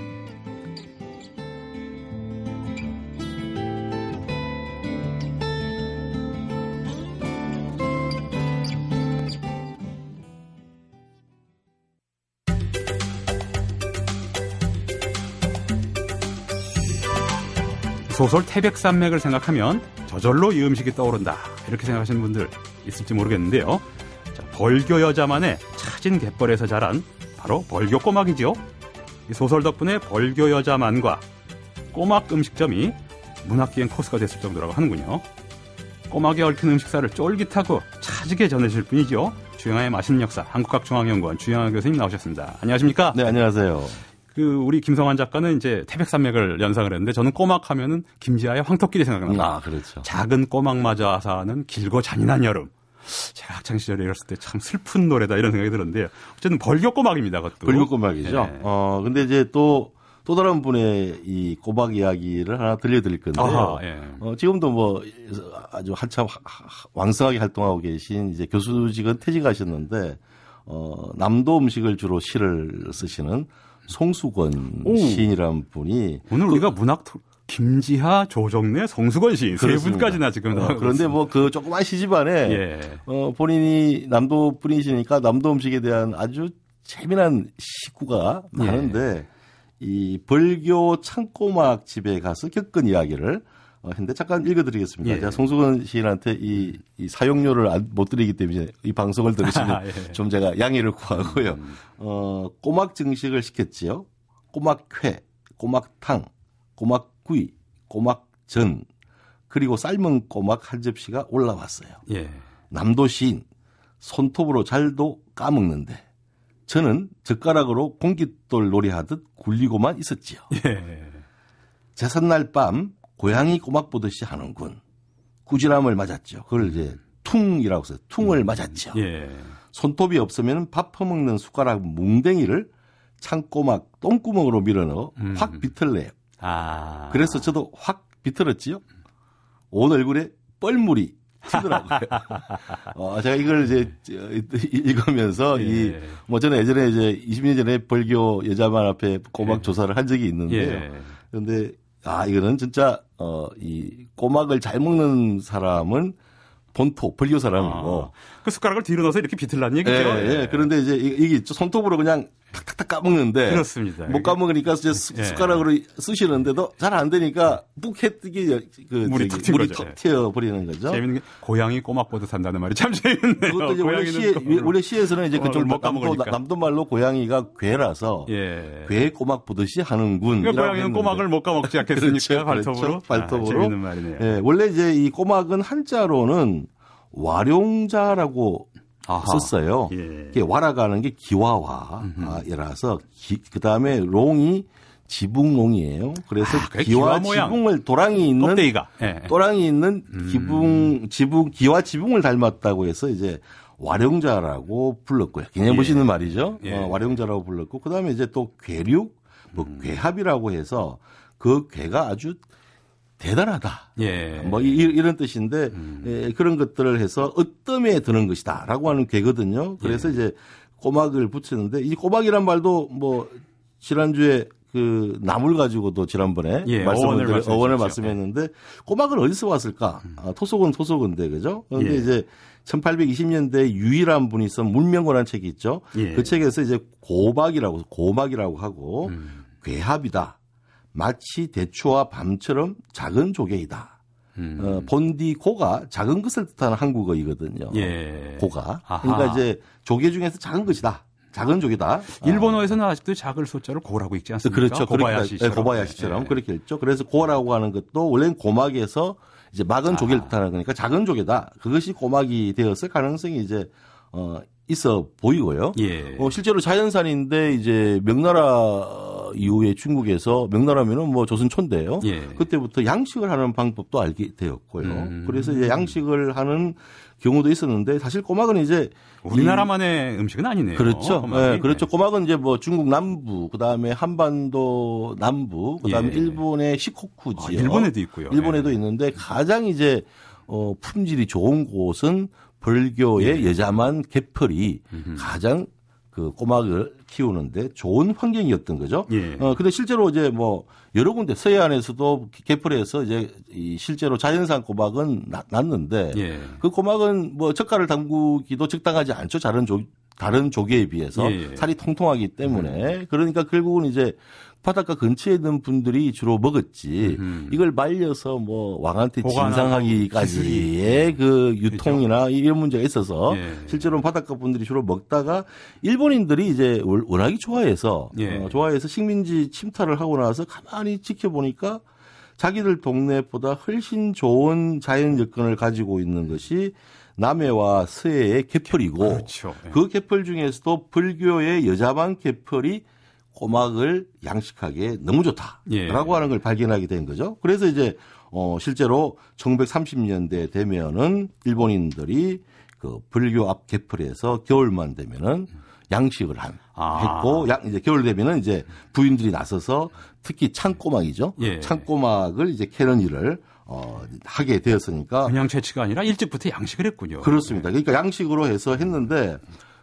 소설 태백산맥을 생각하면 저절로 이 음식이 떠오른다 이렇게 생각하시는 분들 있을지 모르겠는데요. 자, 벌교 여자만의 차진 갯벌에서 자란 바로 벌교 꼬막이지요. 이 소설 덕분에 벌교 여자만과 꼬막 음식점이 문학기행 코스가 됐을 정도라고 하는군요. 꼬막에 얽힌 음식사를 쫄깃하고 차지게 전해질 뿐이죠. 주영아의 맛있는 역사 한국학중앙연구원 주영아 교수님 나오셨습니다. 안녕하십니까? 네, 안녕하세요. 그 우리 김성환 작가는 이제 태백산맥을 연상을 했는데 저는 꼬막 하면은 김지아의 황토끼리 생각납니다. 아, 그렇죠. 작은 꼬막마저 사는 길고 잔인한 여름. 제가 학창 시절에 읽었을 때 참 슬픈 노래다 이런 생각이 들었는데요. 어쨌든 벌교 꼬막입니다. 그것도. 벌교 꼬막이죠. 네. 어, 근데 이제 또, 또 다른 분의 이 꼬막 이야기를 하나 들려드릴 건데요. 아하, 예. 어, 지금도 뭐 아주 한참 왕성하게 활동하고 계신 이제 교수직은 퇴직하셨는데, 어, 남도 음식을 주로 시를 쓰시는 송수건 오. 시인이라는 분이 오늘 우리가 문학 토- 김지하, 조정래, 성수건 시인 세. 분까지나 지금 어, 그런데. 뭐 그 조그만 시집 안에 예. 어, 본인이 남도 분이시니까 남도 음식에 대한 아주 재미난 식구가 예. 많은데 이 벌교 창꼬막 집에 가서 겪은 이야기를 어, 했는데 잠깐 읽어드리겠습니다. 예. 제가 송수건 시인한테 이, 이 사용료를 안- 못 드리기 때문에 이 방송을 들으시면 예. 좀 제가 양해를 구하고요. 어, 꼬막 증식을 시켰지요. 꼬막회, 꼬막탕, 꼬막 구이, 꼬막 전, 그리고 삶은 꼬막 한 접시가 올라왔어요. 예. 남도 시인 손톱으로 잘도 까먹는데 저는 젓가락으로 공깃돌 놀이하듯 굴리고만 있었지요. 예. 제삿날 밤 고양이 꼬막 보듯이 하는군. 꾸지람을 맞았죠. 그걸 이제 퉁이라고 써요. 퉁을 맞았죠. 예. 손톱이 없으면 밥 퍼먹는 숟가락 뭉댕이를 창꼬막 똥구멍으로 밀어넣어 음. 확 비틀래요. 아. 그래서 저도 확 비틀었지요. 온 얼굴에 뻘물이 튀더라고요. 어, 제가 이걸 이제 저, 읽으면서 예. 이뭐 저는 예전에 이제 20년 전에 벌교 여자만 앞에 꼬막 예. 조사를 한 적이 있는데요. 예. 그런데 아 이거는 진짜 어이 꼬막을 잘 먹는 사람은 본토 벌교 사람이고 아, 그 숟가락을 뒤로 넣어서 이렇게 비틀라는 예, 얘기죠. 예. 그런데 이제 이- 이게 있죠. 손톱으로 그냥 탁탁탁 까먹는데 그렇습니다. 못 까먹으니까 이제 수- 예. 숟가락으로 쓰시는데도 잘 안 되니까 묵해뜨기 그 물이 튄 물이 튀어 버리는 거죠. 재밌는 게 고양이 꼬막 보듯 한다는 말이 참 재밌네요. 그것도 이제 원래 시에 원래 시에서는 이제 꼬막을 그쪽 못 까먹으니까. 남도 말로 고양이가 괴라서 예. 괴 꼬막 보듯이 하는군. 그러니까 고양이는 꼬막을 못 까먹지 않겠습니까? 그렇죠, 발톱으로. 그렇죠. 발톱으로. 아, 재밌는 말이네요. 예, 원래 이제 이 꼬막은 한자로는 와룡자라고 아하. 썼어요. 예. 이게 와라가는 게 기와와라서 그 다음에 롱이 지붕농이에요. 그래서 아, 기와. 지붕을 도랑이 있는 껍데기가. 예. 또랑이 있는 음. 기붕 지붕 기와 지붕을 닮았다고 해서 이제 와룡자라고 불렀고요. 굉장히 예. 멋있는 말이죠. 예. 어, 와룡자라고 불렀고 그다음에 이제 또 괴륙 뭐 괴합이라고 해서 그 괴가 아주 대단하다. 예. 뭐 이, 이런 뜻인데 음. 예, 그런 것들을 해서 어뜸에 드는 것이다라고 하는 괴거든요. 그래서 예. 이제 꼬막을 붙이는데 이 꼬막이란 말도 뭐 지난주에 그 나물 가지고도 지난번에 예, 말씀을 어원을 어원을. 말씀했는데 꼬막은 어디서 왔을까? 아, 토속은 토속인데 그죠? 그런데 예. 이제 1820년대 유일한 분이 쓴 문명고라는 책이 있죠. 예. 그 책에서 이제 고박이라고 고막이라고 하고 음. 괴합이다. 마치 대추와 밤처럼 작은 조개이다. 음. 어, 본디 고가 작은 것을 뜻하는 한국어이거든요. 예. 고가. 아하. 그러니까 이제 조개 중에서 작은 것이다. 작은 조개다. 일본어에서는 아직도 작을 소자를 고라고 읽지 아, 않습니까? 그렇죠. 고바야시처럼. 그렇게, 네, 고바야시처럼 예. 그렇게 했죠. 그래서 고라고 하는 것도 원래는 고막에서 이제 막은 조개를 아. 뜻하는 거니까 작은 조개다. 그것이 고막이 되었을 가능성이 이제 어 있어 보이고요. 예. 어, 실제로 자연산인데 이제 명나라 이후에 중국에서 명나라면은 뭐 조선촌대예요. 예. 그때부터 양식을 하는 방법도 알게 되었고요. 음. 그래서 이제 양식을 하는 경우도 있었는데 사실 꼬막은 이제 우리나라만의 음식은 아니네요. 그렇죠. 꼬막이. 예, 그렇죠. 꼬막은 이제 뭐 중국 남부, 그다음에 한반도 남부, 그다음에 예. 일본의 시코쿠 아, 지역. 일본에도 있고요. 일본에도 예. 있는데 가장 이제 어 품질이 좋은 곳은 불교의 예. 여자만 개펄이. 가장 그 꼬막을 키우는데 좋은 환경이었던 거죠. 예. 어 근데 실제로 이제 뭐 여러 군데 서해안에서도 개펄에서 이제 이 실제로 자연산 꼬막은 나- 났는데 예. 그 꼬막은 뭐 젓갈을 담그기도 적당하지 않죠. 다른 조 다른 조개에 비해서 예, 예. 살이 통통하기 때문에 그러니까 결국은 이제 바닷가 근처에 있는 분들이 주로 먹었지 음흠. 이걸 말려서 뭐 왕한테 진상하기까지의 그 유통이나 이런 문제가 있어서 예. 실제로 는 바닷가 분들이 주로 먹다가 일본인들이 이제 월- 워낙에 좋아해서 예. 어, 좋아해서 식민지 침탈을 하고 나서 가만히 지켜보니까 자기들 동네보다 훨씬 좋은 자연 여건을 가지고 있는 것이 남해와 서해의 개펄이고 그렇죠. 예. 그 개펄 중에서도 불교의 여자반 개펄이 꼬막을 양식하기에 너무 좋다라고 예. 하는 걸 발견하게 된 거죠. 그래서 이제 어 실제로 1930년대 되면은 일본인들이 그 불교 앞 개펄에서 겨울만 되면은 양식을 한 아. 했고 양 이제 겨울 되면은 이제 부인들이 나서서 특히 창꼬막이죠. 예. 창꼬막을 이제 캐는 일을 어 하게 되었으니까 그냥 채취가 아니라 일찍부터 양식을 했군요. 그렇습니다. 그러니까 양식으로 해서 했는데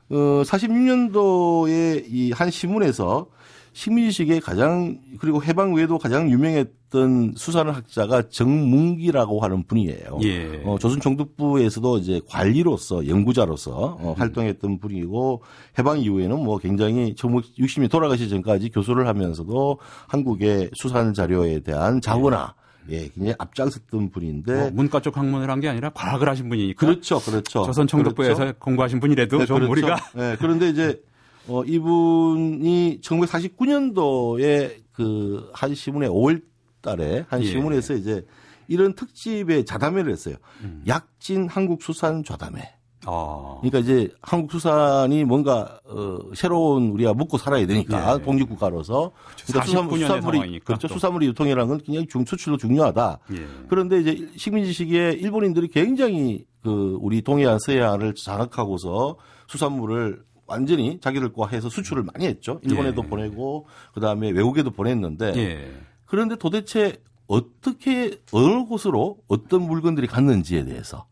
어 46년도에 이한 신문에서 식민지식의 가장 그리고 해방 외에도 가장 유명했던 수산학자가 정문기라고 하는 분이에요. 예. 어, 조선 총독부에서도 이제 관리로서 연구자로서 어, 음. 활동했던 분이고 해방 이후에는 뭐 굉장히 1960년 돌아가시기 전까지 교수를 하면서도 한국의 수산 자료에 대한 자원화 예, 굉장히 앞장섰던 분인데 뭐 문과 쪽 학문을 한 게 아니라 과학을 하신 분이니까 그렇죠, 그렇죠. 조선 청독부에서 그렇죠. 공부하신 분이라도 네, 좀 그렇죠. 우리가 네, 그런데 이제 어, 이분이 1949년도에 그한 신문의 5월 달에 한 예. 신문에서 이제 이런 특집의 자담회를 했어요. 음. 약진 한국 수산 좌담회. 어, 그러니까 이제 한국 수산이 뭔가 어, 새로운 우리가 먹고 살아야 되니까 예. 독립국가로서 그러니까 49 년의 수산물이 그렇죠. 또. 수산물의 유통이라는 건 굉장히 중 수출도 중요하다. 예. 그런데 이제 식민지 시기에 일본인들이 굉장히 그 우리 동해안 서해안을 장악하고서 수산물을 완전히 자기들 과 해서 수출을 많이 했죠. 일본에도 예. 보내고 그다음에 외국에도 보냈는데 예. 그런데 도대체 어떻게 어느 곳으로 어떤 물건들이 갔는지에 대해서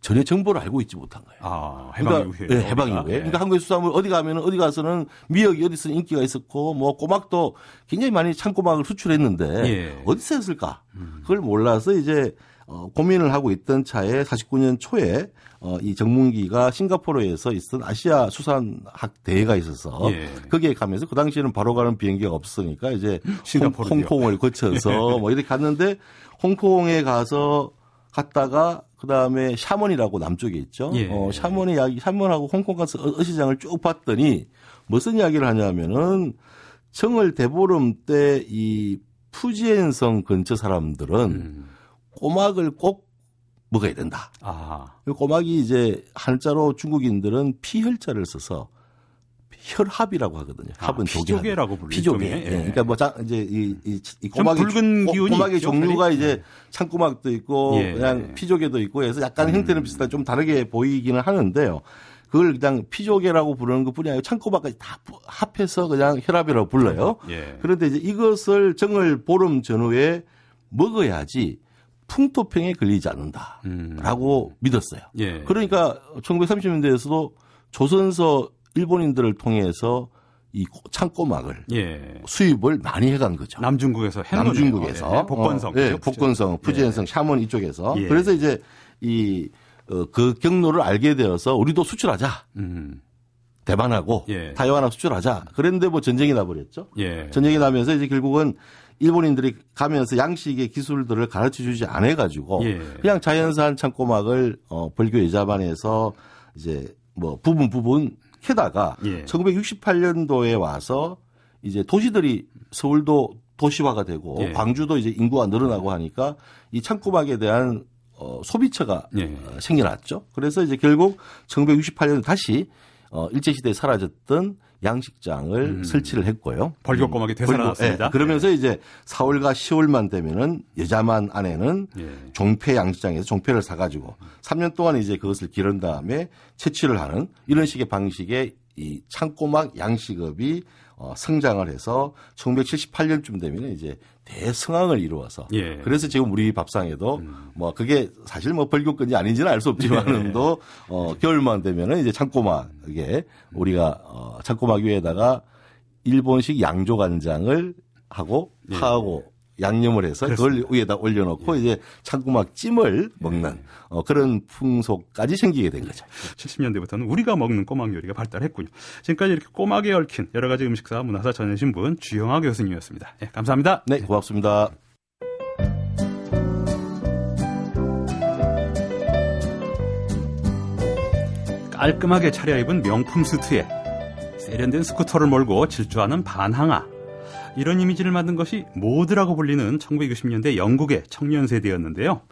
전혀 정보를 알고 있지 못한 거예요. 아, 해방 그러니까, 이후에. 네, 해방. 이후에. 예. 그러니까 한국의 수산물 어디 가면은 어디 가서는 미역이 어디서 인기가 있었고 뭐 꼬막도 굉장히 많이 창꼬막을 수출했는데 예. 어디서 했을까? 그걸 몰라서 이제 어, 고민을 하고 있던 차에 49년 초에 어, 이 정문기가 싱가포르에서 있었던 아시아 수산학 대회가 있어서 예. 거기에 가면서 그 당시에는 바로 가는 비행기가 없으니까 이제 홍, 싱가포르요. 홍콩을 거쳐서 뭐 이렇게 갔는데 홍콩에 가서 갔다가 그 다음에 샤먼이라고 남쪽에 있죠. 예. 어, 샤먼의 이야기, 샤먼하고 홍콩 가서 어- 어시장을 쭉 봤더니 무슨 이야기를 하냐면은 정월 대보름 때 이 푸지엔성 근처 사람들은 음. 꼬막을 꼭 먹어야 된다. 아, 그 꼬막이 이제 한자로 중국인들은 피혈자를 써서 혈합이라고 하거든요. 아, 합은 조개. 피조개라고 불리죠. 피조개. 예. 예. 그러니까 뭐 자, 이제 이, 이, 이좀 꼬막의 붉은 조- 기운이 꼬막의 있죠, 종류가? 이제 창꼬막도 있고 예. 그냥 피조개도 있고 해서 약간 음. 형태는 비슷한 좀 다르게 보이기는 하는데요. 그걸 그냥 피조개라고 부르는 것뿐이 아니고 창꼬막까지 다 부- 합해서 그냥 혈압이라고 불러요. 예. 그런데 이제 이것을 정월 보름 전후에 먹어야지 풍토병에 걸리지 않는다라고 음. 믿었어요. 예. 그러니까 1930년대에서도 조선서 일본인들을 통해서 이 고- 창꼬막을 예. 수입을 많이 해간 거죠. 남중국에서 남중국에서 거네요. 예. 복건성. 어, 예, 그죠? 복건성, 푸젠성, 샤먼 이쪽에서 예. 그래서 이제 이 어, 그 경로를 알게 되어서 우리도 수출하자. 음. 대반하고 예. 타이완하고 수출하자. 그랬는데 뭐 전쟁이 나버렸죠. 예. 전쟁이 나면서 이제 결국은 일본인들이 가면서 양식의 기술들을 가르쳐 주지 않아 가지고 예. 그냥 자연산 창고막을 어 벌교 예자반에서 이제 뭐 부분 부분 캐다가 예. 1968년도에 와서 이제 도시들이 서울도 도시화가 되고 예. 광주도 이제 인구가 늘어나고 하니까 이 창고막에 대한 어, 소비처가 예. 어, 생겨났죠. 그래서 이제 결국 1968년에 다시 어, 일제 시대에 사라졌던 양식장을 음. 설치를 했고요. 벌교꼬막이 되살아났습니다. 예, 그러면서 이제 4월과 10월만 되면은 여자만 안에는 예. 종폐 양식장에서 종폐를 사가지고 3년 동안 이제 그것을 기른 다음에 채취를 하는 이런 식의 방식의 이 창고막 양식업이 어, 성장을 해서 1978년쯤 되면 이제 대성황을 이루어서 예. 그래서 지금 우리 밥상에도 뭐 그게 사실 뭐 벌교건이 아닌지는 알 수 없지만은도 어, 겨울만 되면은 이제 창고막에 우리가 어, 창고막 위에다가 일본식 양조 간장을 하고 예. 파하고 양념을 해서 그걸 위에다 올려놓고 이제 창고막 찜을 먹는 어, 그런 풍속까지 생기게 된 거죠. 70년대부터는 우리가 먹는 꼬막 요리가 발달했군요. 지금까지 이렇게 꼬막에 얽힌 여러 가지 음식사 문화사 전해신 분 주영아 교수님이었습니다. 예, 감사합니다. 네, 고맙습니다. 깔끔하게 차려입은 명품 수트에 세련된 스쿠터를 몰고 질주하는 반항아. 이런 이미지를 만든 것이 Mod라고 불리는 1960년대 영국의 청년 세대였는데요.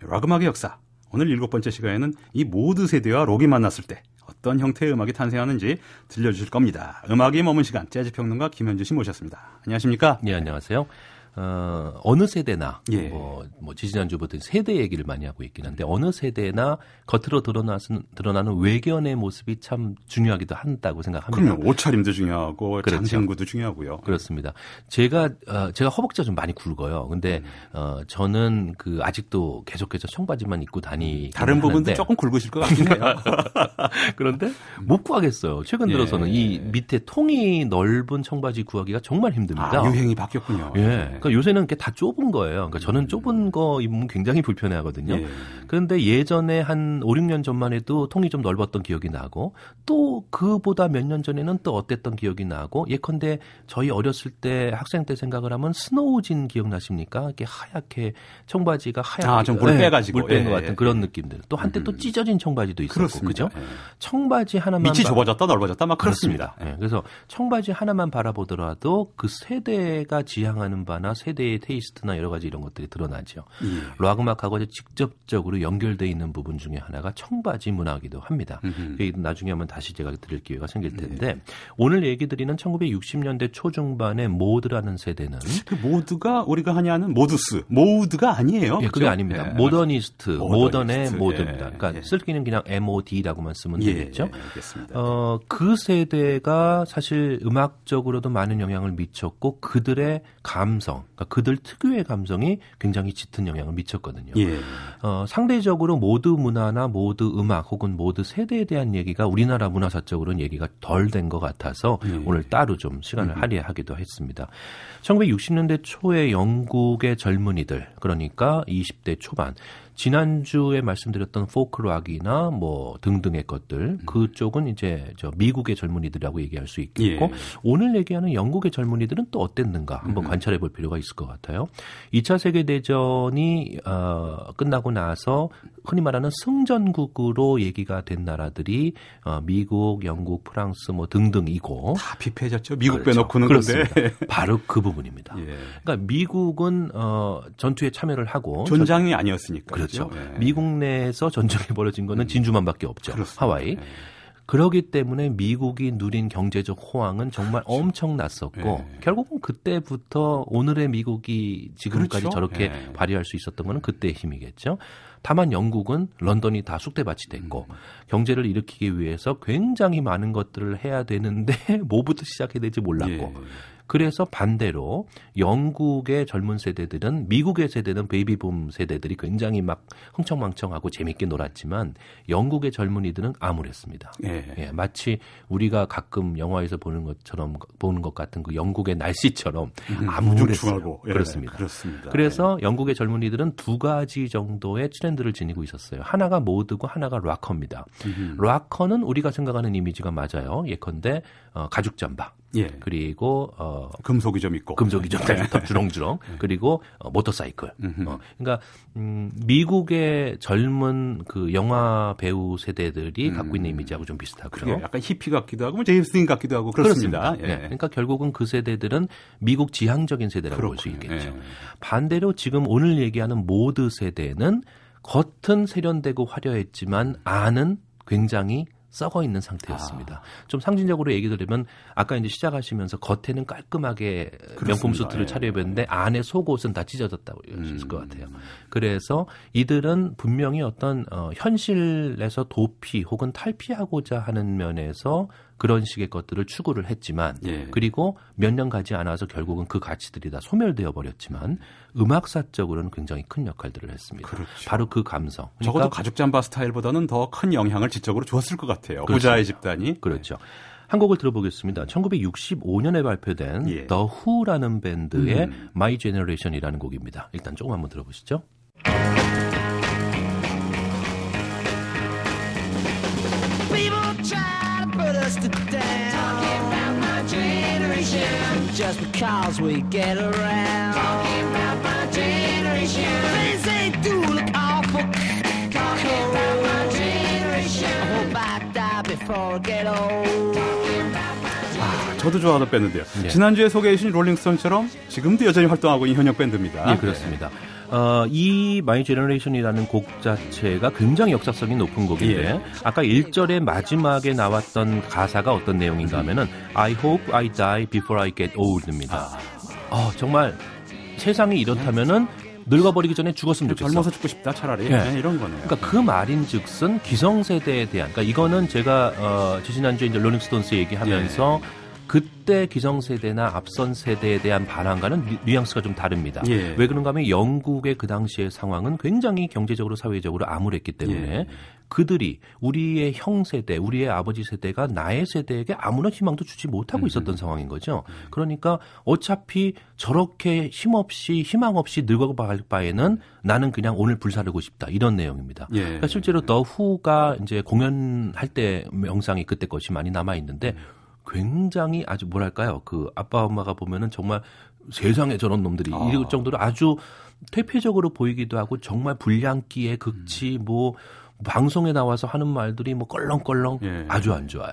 락 음악의 역사. 오늘 일곱 번째 시간에는 이 Mod 세대와 록이 만났을 때 어떤 형태의 음악이 탄생하는지 들려주실 겁니다. 음악이 머문 시간 재즈 평론가 김현주 씨 모셨습니다. 안녕하십니까? 네, 안녕하세요. 어, 어느 세대나 예. 뭐, 뭐 지지난주부터 세대 얘기를 많이 하고 있긴 한데 어느 세대나 겉으로 드러나는 드러나는 외견의 모습이 참 중요하기도 한다고 생각합니다. 그럼요. 옷차림도 중요하고 그렇죠. 장신구도 중요하고요. 그렇습니다. 제가 어, 제가 허벅지가 좀 많이 굵어요. 근데 음. 어, 저는 그 아직도 계속해서 청바지만 입고 다니 다른 부분도 조금 굵으실 것 같긴 해요. 그런데 못 구하겠어요. 최근 예. 들어서는 이 밑에 통이 넓은 청바지 구하기가 정말 힘듭니다. 아, 유행이 바뀌었군요. 예. 그러니까 요새는 이렇게 다 좁은 거예요. 그러니까 저는 좁은 거 입으면 굉장히 불편해 하거든요. 예. 그런데 예전에 한 5, 6년 전만 해도 통이 좀 넓었던 기억이 나고 또 그보다 몇 년 전에는 또 어땠던 기억이 나고 예컨대 저희 어렸을 때 학생 때 생각을 하면 snow jean 기억나십니까? 이렇게 하얗게 청바지가 하얗게 아, 좀물 예, 빼가지고. 물뺀 예, 것 같은 예, 그런 예. 느낌들. 또 한때 또 음. 찢어진 청바지도 있었고. 그죠? 예. 청바지 하나만 밑이 봐- 좁아졌다 넓어졌다 막 그렇습니다. 그렇습니다. 예, 그래서 청바지 하나만 바라보더라도 그 세대가 지향하는 바나 세대의 taste나 여러 가지 이런 것들이 드러나죠. 예. 락 음악하고 직접적으로 연결돼 있는 부분 중에 하나가 청바지 문화이기도 합니다. 그게 나중에 한번 다시 제가 드릴 기회가 생길 네. 텐데 오늘 얘기 드리는 1960년대 초중반의 Mod라는 세대는 그 모드가 우리가 흔히 하는 Mods, Mod가 아니에요. 예, 그게 그죠? 아닙니다. 예. 모더니스트, 모더니스트, Mod입니다. 예, 그러니까 예. 쓰기는 그냥 MOD라고만 쓰면 예, 되겠죠. 예, 알겠습니다. 어, 그 세대가 사실 음악적으로도 많은 영향을 미쳤고 그들의 감성, 그러니까 그들 특유의 감성이 굉장히 짙은 영향을 미쳤거든요. 예. 어, 상대적으로 Mod 문화나 Mod 음악 혹은 Mod 세대에 대한 얘기가 우리나라 문화사적으로는 얘기가 덜 된 것 같아서 예. 오늘 따로 좀 시간을 할애하기도 했습니다. 1960년대 초에 영국의 젊은이들, 그러니까 20대 초반, 지난주에 말씀드렸던 포크락이나 뭐 등등의 것들, 그쪽은 이제 저 미국의 젊은이들이라고 얘기할 수 있겠고, 예. 오늘 얘기하는 영국의 젊은이들은 또 어땠는가 한번 관찰해 볼 필요가 있을 것 같아요. 2차 세계 대전이 어, 끝나고 나서 흔히 말하는 승전국으로 얘기가 된 나라들이 어, 미국, 영국, 프랑스 뭐 등등이고 다 비폐해졌죠. 미국 그렇죠. 빼놓고는 그렇습니다. 근데 바로 그 부분입니다. 예. 그러니까 미국은 어, 전투에 참여를 하고 전장이 아니었으니까. 그렇죠. 예. 미국 내에서 전쟁이 벌어진 거는 진주만밖에 없죠. 그렇습니다. 하와이. 예. 그러기 때문에 미국이 누린 경제적 호황은 정말 그렇죠. 엄청났었고 예. 결국은 그때부터 오늘의 미국이 지금까지 그렇죠. 저렇게 예. 발휘할 수 있었던 거는 그때의 힘이겠죠. 다만 영국은 런던이 다 쑥대밭이 됐고 음. 경제를 일으키기 위해서 굉장히 많은 것들을 해야 되는데 뭐부터 시작해야 될지 몰랐고 예. 그래서 반대로 영국의 젊은 세대들은 미국의 세대는 베이비붐 세대들이 굉장히 막 흥청망청하고 재밌게 놀았지만 영국의 젊은이들은 암울했습니다. 예. 예, 마치 우리가 가끔 영화에서 보는 것처럼 보는 것 같은 그 영국의 날씨처럼 암울했어요. 우중충하고. 예, 그렇습니다. 그렇습니다. 그래서 영국의 젊은이들은 두 가지 정도의 트렌드를 지니고 있었어요. 하나가 모드고 하나가 락커입니다. 음. 락커는 우리가 생각하는 이미지가 맞아요. 예컨대 어, 가죽 잠바 예. 그리고 어, 금속이 좀 있고. 금속이 좀 주렁주렁 그리고 어, 모터사이클. 음흠. 어, 그러니까 음, 미국의 젊은 그 영화 배우 세대들이 갖고 있는 이미지하고 좀 비슷하고요. 약간 히피 같기도 하고 뭐 제임스 딘 같기도 하고 그렇습니다. 예. 그러니까 결국은 그 세대들은 미국 지향적인 세대라고 볼 수. 있겠죠. 예. 반대로 지금 오늘 얘기하는 모드 세대는 겉은 세련되고 화려했지만 안은 굉장히 썩어 있는 상태였습니다. 좀 상징적으로 얘기 드리면 아까 이제 시작하시면서 겉에는 깔끔하게 명품 그렇습니다. 수트를 예. 차려입었는데 안에 속옷은 다 찢어졌다고 할수 있을 것 음. 같아요. 그래서 이들은 분명히 어떤 어, 현실에서 도피 혹은 탈피하고자 하는 면에서 그런 식의 것들을 추구를 했지만 예. 그리고 몇 년 가지 않아서 결국은 그 가치들이 다 소멸되어 버렸지만 음악사적으로는 굉장히 큰 역할들을 했습니다. 그렇죠. 바로 그 감성. 그러니까 적어도 가죽 잠바 스타일보다는 더 큰 영향을 지적으로 줬을 것 같아요. 그렇죠. 부자의 집단이. 그렇죠. 한 곡을 들어보겠습니다. 1965년에 발표된 예. The Who라는 밴드의 음. My Generation이라는 곡입니다. 일단 조금 한번 들어보시죠. Just because we get around. Talking about my generation. Things they do look awful. Talking about my generation. I hope I die before I get old. 저도 좋아하던 밴드인데요. 네. 지난주에 소개해 주신 롤링스톤처럼 지금도 여전히 활동하고 있는 현역 밴드입니다. 예, 그렇습니다. 어, 이 My Generation이라는 곡 자체가 굉장히 역사성이 높은 곡인데 예. 아까 1절의 마지막에 나왔던 가사가 어떤 내용인가 하면은 I hope I die before I get old입니다. 어, 정말 세상이 이렇다면은 늙어버리기 전에 죽었으면 좋겠어. 젊어서 죽고 싶다 차라리 예. 네, 이런 거네요. 그러니까 그 말인즉슨 기성세대에 대한 그러니까 이거는 제가 어 지난주에 이제 롤링스톤스 얘기하면서 예. 그때 기성세대나 앞선 세대에 대한 반항과는 뉘- 뉘앙스가 좀 다릅니다. 예. 왜 그런가 하면 영국의 그 당시의 상황은 굉장히 경제적으로 사회적으로 암울했기 때문에 예. 그들이 우리의 형 세대, 우리의 아버지 세대가 나의 세대에게 아무런 희망도 주지 못하고 있었던 상황인 거죠. 그러니까 어차피 저렇게 힘없이 희망 없이 늙어갈 바에는 나는 그냥 오늘 불사르고 싶다 이런 내용입니다. 예. 그러니까 실제로 더 후가 이제 공연할 때 영상이 그때 것이 많이 남아 있는데 굉장히 아주 뭐랄까요 그 아빠 엄마가 보면은 정말 세상에 저런 놈들이 아. 이럴 정도로 아주 퇴폐적으로 보이기도 하고 정말 불량기의 극치 뭐 방송에 나와서 하는 말들이 뭐 껄렁껄렁 예. 아주 안 좋아요.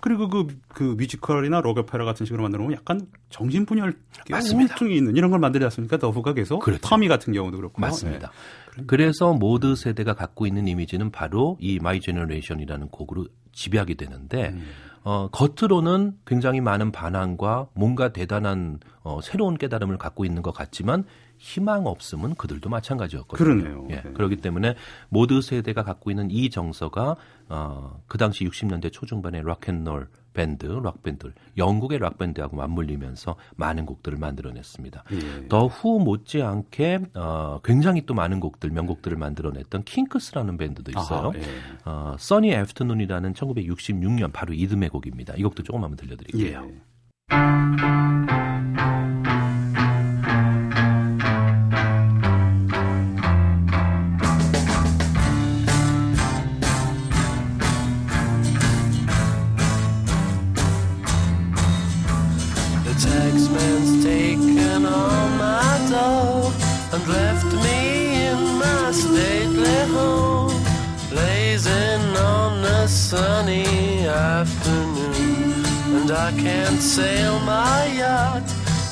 그리고 그, 그 뮤지컬이나 록 오페라 같은 식으로 만들어 놓으면 약간 정신분열. 우울증이 있는 이런 걸 만들지 않습니까? The Who가 계속. 그렇죠. Tommy 같은 경우도 그렇고. 맞습니다. 네. 그래서 Mod 세대가 갖고 있는 이미지는 바로 이 My Generation이라는 곡으로 지배하게 되는데 음. 어, 겉으로는 굉장히 많은 반항과 뭔가 대단한 어, 새로운 깨달음을 갖고 있는 것 같지만 희망 없음은 그들도 마찬가지였거든요. 그러네요. 예, 네. 그렇기 때문에 Mod 세대가 갖고 있는 이 정서가 어, 그 당시 60년대 초중반의 락앤롤 밴드, 락 밴드, 영국의 락 밴드하고 맞물리면서 많은 곡들을 만들어냈습니다. 예. The Who 못지않게 어, 굉장히 또 많은 곡들, 명곡들을 만들어냈던 Kinks라는 밴드도 있어요. 아하, 예. 어, Sunny Afternoon이라는 1966년 바로 이듬해 곡입니다. 이 곡도 조금 한번 들려드릴게요. 예. And I can't sail my yacht,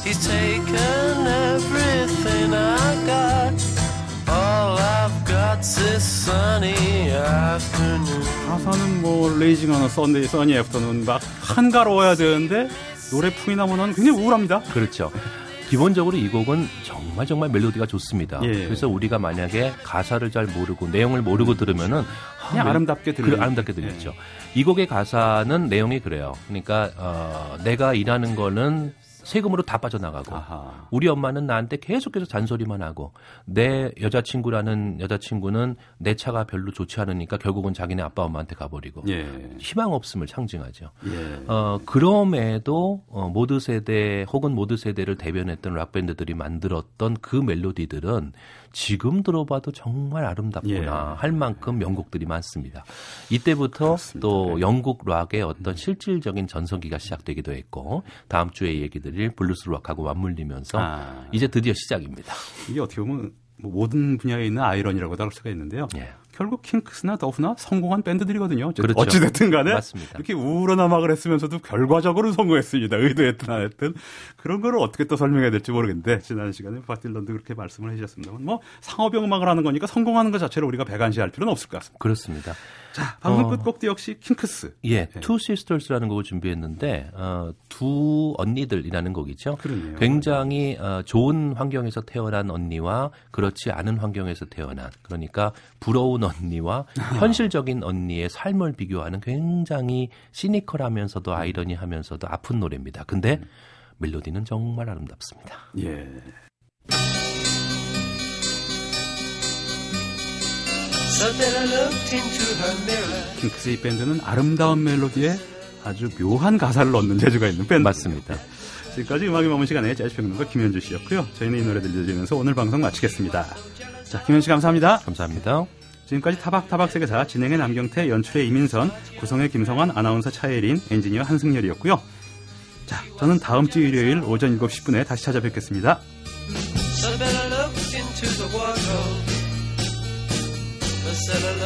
he's taken everything I got. All I've got's this sunny afternoon. 가사는 뭐 lazing 하는 Sunday sunny afternoon 막 한가로워야 되는데 노래 풍이 나면은 굉장히 우울합니다. 그렇죠. 기본적으로 이 곡은 정말 정말 멜로디가 좋습니다. 예. 그래서 우리가 만약에 가사를 잘 모르고 내용을 모르고 들으면은 그냥 멜- 아름답게 그 들리는 아름답게 들렸죠. 이 곡의 가사는 내용이 그래요. 그러니까 어, 내가 일하는 거는 세금으로 다 빠져나가고 아하. 우리 엄마는 나한테 계속해서 잔소리만 하고 내 여자친구라는 여자친구는 내 차가 별로 좋지 않으니까 결국은 자기네 아빠 엄마한테 가버리고 예. 희망 없음을 상징하죠. 예. 어, 그럼에도 어, 모드 세대 혹은 모드 세대를 대변했던 락 밴드들이 만들었던 그 멜로디들은 지금 들어봐도 정말 아름답구나 예. 할 만큼 명곡들이 많습니다. 이때부터 그렇습니다. 또 영국 락의 어떤 실질적인 전성기가 시작되기도 했고 다음 주에 얘기 드릴 블루스 락하고 맞물리면서 아. 이제 드디어 시작입니다. 이게 어떻게 보면 뭐 모든 분야에 있는 아이러니라고도 할 수가 있는데요. 예. 결국 Kinks나 The Who나 성공한 밴드들이거든요. 그렇죠. 어찌됐든 간에 맞습니다. 이렇게 우울한 음악을 했으면서도 결과적으로 성공했습니다. 의도했든 안 했든 그런 거를 어떻게 또 설명해야 될지 모르겠는데 지난 시간에 바딜런도 그렇게 말씀을 해주셨습니다만 뭐 상업용 음악을 하는 거니까 성공하는 것 자체를 우리가 배관시할 필요는 없을 것 같습니다. 그렇습니다. 자, 방금 어. 끝곡도 역시 킹크스. 예, 네. Two Sisters라는 곡을 준비했는데 어, 두 언니들이라는 곡이죠. 그러네요. 굉장히 어, 좋은 환경에서 태어난 언니와 그렇지 않은 환경에서 태어난 그러니까 부러운 언니와 현실적인 언니의 삶을 비교하는 굉장히 시니컬하면서도 아이러니하면서도 아픈 노래입니다. 근데 멜로디는 정말 아름답습니다. 예. So then I looked into her mirror. Kinks 이 밴드는 아름다운 멜로디에 아주 묘한 가사를 넣는 재주가 있는 밴드. 맞습니다. 지금까지 음악이 머문 시간에 재즈평론가 김현주 씨였고요. 저희는 이 노래 들려드리면서 오늘 방송 마치겠습니다. 자, 김현 씨 감사합니다. 감사합니다. 지금까지 타박타박 세계사 진행의 남경태, 연출의 이민선, 구성의 김성환, 아나운서 차예린, 엔지니어 한승열이었고요. 자, 저는 다음 주 일요일 오전 7시 10분에 다시 찾아뵙겠습니다. So